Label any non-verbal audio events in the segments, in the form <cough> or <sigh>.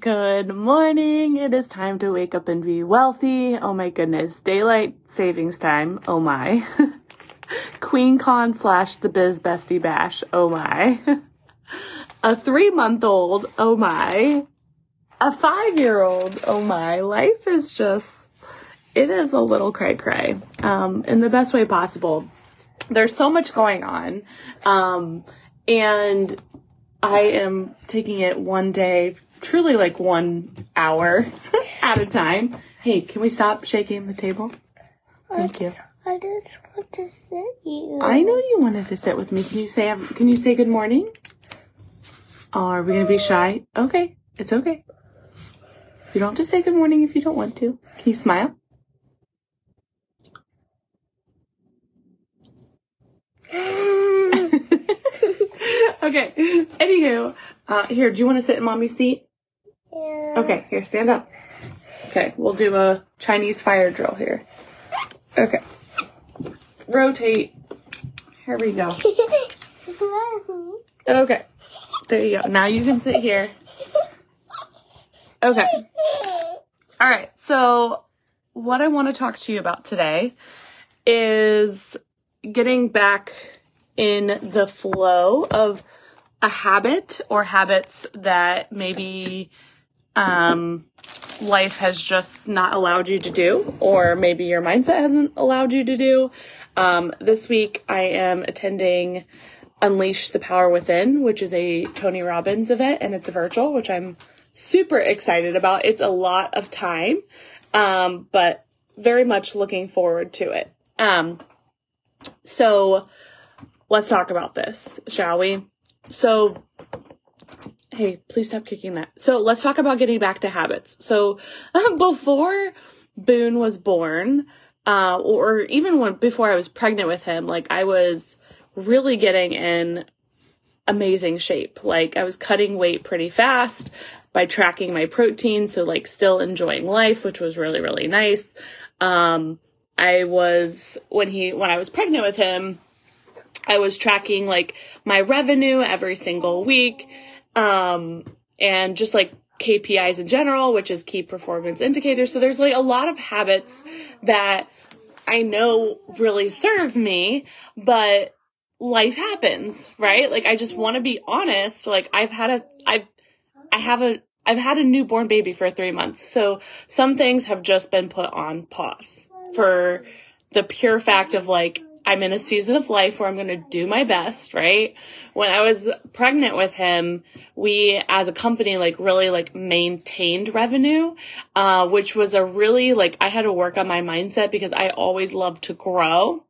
Good morning. It is time to wake up and be wealthy. Oh my goodness. Daylight savings time. Oh my. <laughs> Queen Con slash the Biz Bestie Bash. Oh my. <laughs> A three month old. Oh my. A five year old. Oh my. Life is just, it is a little cray cray. Um, in the best way possible. There's so much going on. Um, and I am taking it one day truly like one hour <laughs> at a time. Hey, can we stop shaking the table? Thank you. I just want to sit you. I know you wanted to sit with me. Can you say can you say good morning? Are we gonna be shy? Okay, it's okay. You don't have to say good morning if you don't want to. Can you smile? <laughs> <laughs> okay. Anywho, uh, here, do you want to sit in mommy's seat? Yeah. Okay, here, stand up. Okay, we'll do a Chinese fire drill here. Okay. Rotate. Here we go. <laughs> Okay. There you go. Now you can sit here. Okay. All right. So, what I want to talk to you about today is getting back in the flow of a habit or habits that maybe um, life has just not allowed you to do, or maybe your mindset hasn't allowed you to do. Um, this week, I am attending Unleash the Power Within, which is a Tony Robbins event, and it's virtual, which I'm super excited about. It's a lot of time, um, but very much looking forward to it. Um, so let's talk about this, shall we? So Hey, please stop kicking that. So let's talk about getting back to habits. So <laughs> before Boone was born, uh, or even when before I was pregnant with him, like I was really getting in amazing shape. Like I was cutting weight pretty fast by tracking my protein. So like still enjoying life, which was really, really nice. Um, I was, when he, when I was pregnant with him, I was tracking like my revenue every single week um, and just like KPIs in general, which is key performance indicators. So there's like a lot of habits that I know really serve me, but life happens, right? Like I just want to be honest. Like I've had a, I, I have a, I've had a newborn baby for three months. So some things have just been put on pause for the pure fact of like, I'm in a season of life where I'm going to do my best, right? When I was pregnant with him, we as a company like really like maintained revenue, uh, which was a really like I had to work on my mindset because I always love to grow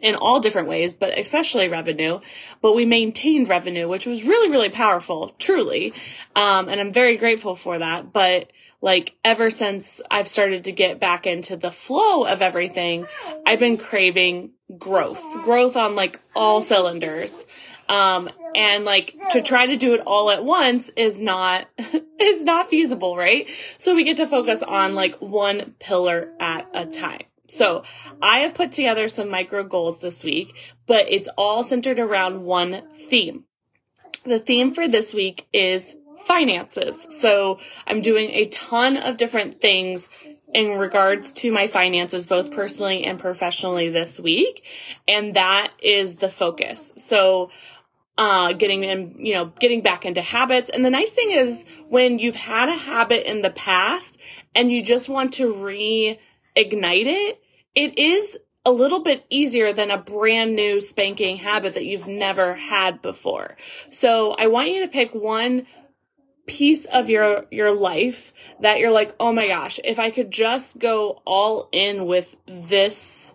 in all different ways, but especially revenue. But we maintained revenue, which was really, really powerful, truly. Um, and I'm very grateful for that. But like ever since I've started to get back into the flow of everything, I've been craving growth, growth on like all cylinders. Um, and like to try to do it all at once is not, <laughs> is not feasible, right? So we get to focus on like one pillar at a time. So I have put together some micro goals this week, but it's all centered around one theme. The theme for this week is finances. So I'm doing a ton of different things in regards to my finances, both personally and professionally this week. And that is the focus. So, uh, getting in, you know, getting back into habits. And the nice thing is when you've had a habit in the past and you just want to reignite it, it is a little bit easier than a brand new spanking habit that you've never had before. So I want you to pick one piece of your your life that you're like, "Oh my gosh, if I could just go all in with this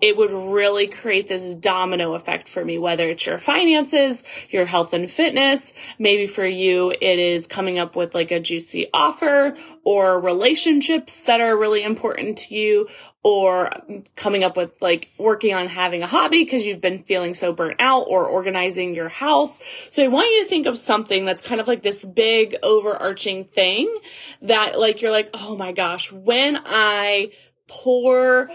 it would really create this domino effect for me, whether it's your finances, your health and fitness. Maybe for you, it is coming up with like a juicy offer or relationships that are really important to you or coming up with like working on having a hobby because you've been feeling so burnt out or organizing your house. So I want you to think of something that's kind of like this big overarching thing that like you're like, oh my gosh, when I pour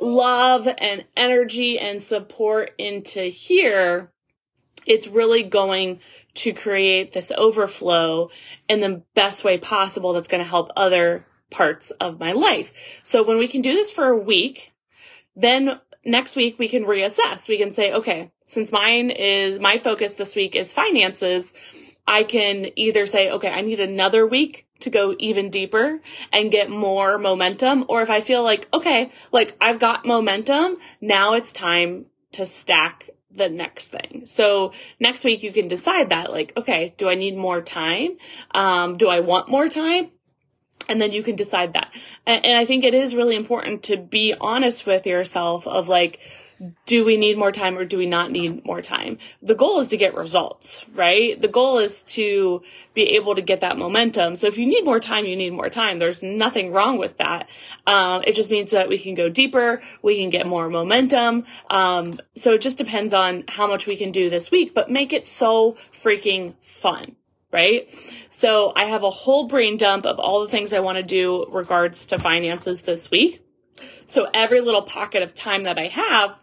love and energy and support into here, it's really going to create this overflow in the best way possible that's going to help other parts of my life. So when we can do this for a week, then next week we can reassess. We can say, okay, since mine is my focus this week is finances, I can either say, okay, I need another week to go even deeper and get more momentum. Or if I feel like, okay, like I've got momentum, now it's time to stack the next thing. So next week you can decide that like, okay, do I need more time? Um, do I want more time? And then you can decide that. And, and I think it is really important to be honest with yourself of like, do we need more time or do we not need more time? The goal is to get results, right? The goal is to be able to get that momentum. So if you need more time, you need more time. There's nothing wrong with that. Um, it just means that we can go deeper, we can get more momentum. Um, so it just depends on how much we can do this week, but make it so freaking fun right? So I have a whole brain dump of all the things I want to do regards to finances this week. So every little pocket of time that I have,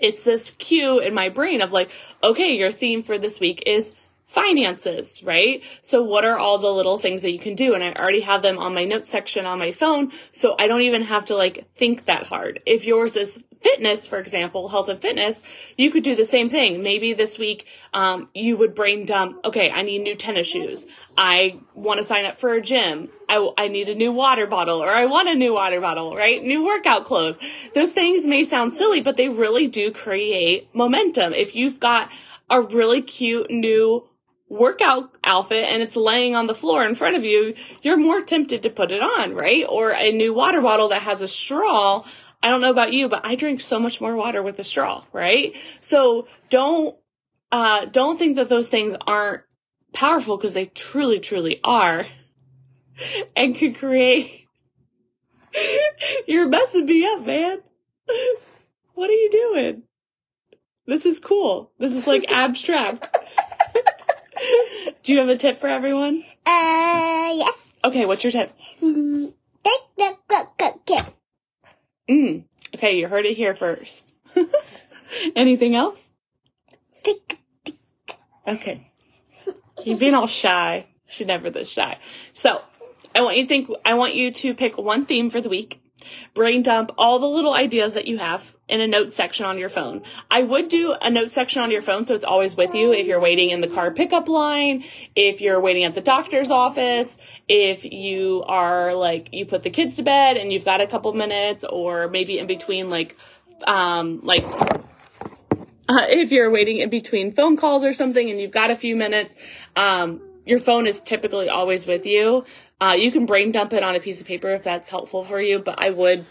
it's this cue in my brain of like, okay, your theme for this week is finances, right? So what are all the little things that you can do? And I already have them on my notes section on my phone. So I don't even have to like think that hard. If yours is fitness, for example, health and fitness, you could do the same thing. Maybe this week, um, you would brain dump, okay, I need new tennis shoes. I want to sign up for a gym. I, I need a new water bottle or I want a new water bottle, right? New workout clothes. Those things may sound silly, but they really do create momentum. If you've got a really cute new workout outfit and it's laying on the floor in front of you, you're more tempted to put it on, right? Or a new water bottle that has a straw. I don't know about you, but I drink so much more water with a straw, right? So don't, uh, don't think that those things aren't powerful because they truly, truly are <laughs> and can create. <laughs> You're messing me up, man. <laughs> What are you doing? This is cool. This is like abstract. Do you have a tip for everyone? Uh, yes. Okay, what's your tip? Mm, <laughs> Take the. Mm. Okay, you heard it here first. <laughs> Anything else? Tick. Okay. You've been all shy. She's never this shy. So, I want you to think, I want you to pick one theme for the week. Brain dump all the little ideas that you have in a note section on your phone. I would do a note section on your phone so it's always with you if you're waiting in the car pickup line, if you're waiting at the doctor's office, if you are like, you put the kids to bed and you've got a couple minutes, or maybe in between like, um, like, uh, if you're waiting in between phone calls or something and you've got a few minutes, um, your phone is typically always with you. Uh, you can brain dump it on a piece of paper if that's helpful for you, but I would,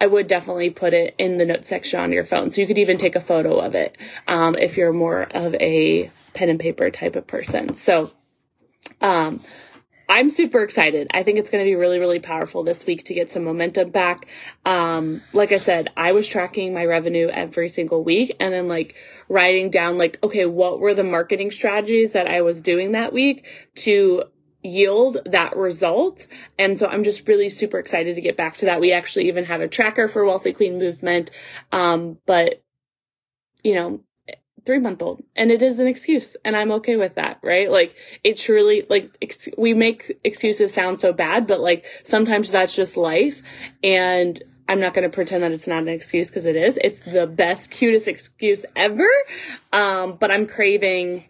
I would definitely put it in the note section on your phone. So you could even take a photo of it, um, if you're more of a pen and paper type of person. So, um, I'm super excited. I think it's going to be really, really powerful this week to get some momentum back. Um, like I said, I was tracking my revenue every single week and then like writing down like, okay, what were the marketing strategies that I was doing that week to yield that result. And so I'm just really super excited to get back to that. We actually even have a tracker for Wealthy Queen Movement. Um, but you know, three month old and it is an excuse and i'm okay with that right like it truly like ex- we make excuses sound so bad but like sometimes that's just life and i'm not going to pretend that it's not an excuse because it is it's the best cutest excuse ever um but i'm craving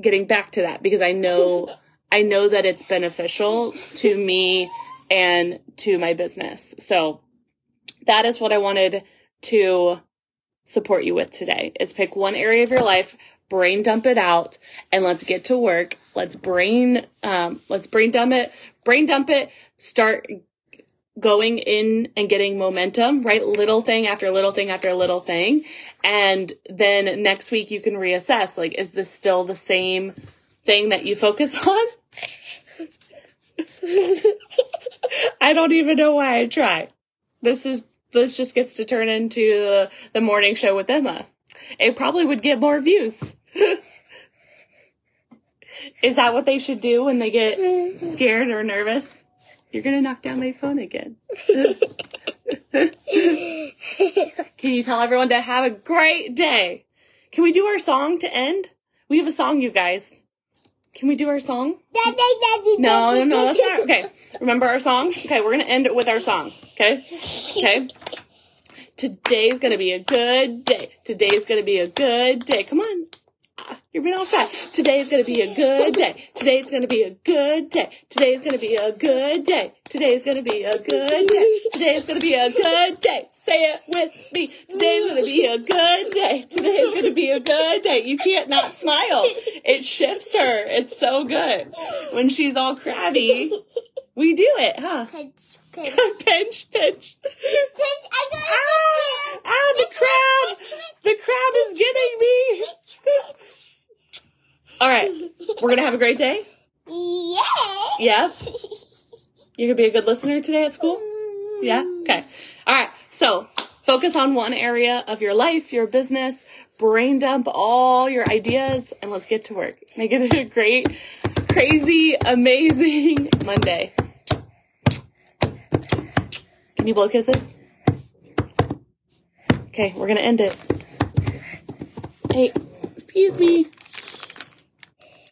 getting back to that because i know i know that it's beneficial to me and to my business so that is what i wanted to support you with today is pick one area of your life, brain dump it out, and let's get to work. Let's brain, um, let's brain dump it, brain dump it, start going in and getting momentum, right? Little thing after little thing after little thing. And then next week you can reassess, like, is this still the same thing that you focus <laughs> on? <laughs> I don't even know why I try. This is this just gets to turn into the, the morning show with Emma. It probably would get more views. <laughs> Is that what they should do when they get scared or nervous? You're gonna knock down my phone again. <laughs> Can you tell everyone to have a great day? Can we do our song to end? We have a song, you guys. Can we do our song? No, no, no, that's not. Okay. Remember our song? Okay, we're gonna end it with our song. Okay? Okay? Today's gonna be a good day. Today's gonna be a good day. Come on. You're being all shy. is gonna be a good day. Today is gonna be a good day. Today is gonna be a good day. Today is gonna be a good day. Today is gonna be a good day. Say it with me. Today is gonna be a good day. Today is gonna be a good day. You can't not smile. It shifts her. It's so good. When she's all crabby, we do it, huh? Pinch, pinch. <laughs> pinch, pinch. Pinch, I got Ah, ah, the crab. The crab is getting me. All right. We're going to have a great day. Yeah. Yeah. You're going to be a good listener today at school? Yeah? Mm. Okay. All right. So focus on one area of your life, your business, brain dump all your ideas, and let's get to work. Make it a great, crazy, amazing <laughs> Monday. Can you blow kisses? Okay, we're going to end it. Hey, excuse me.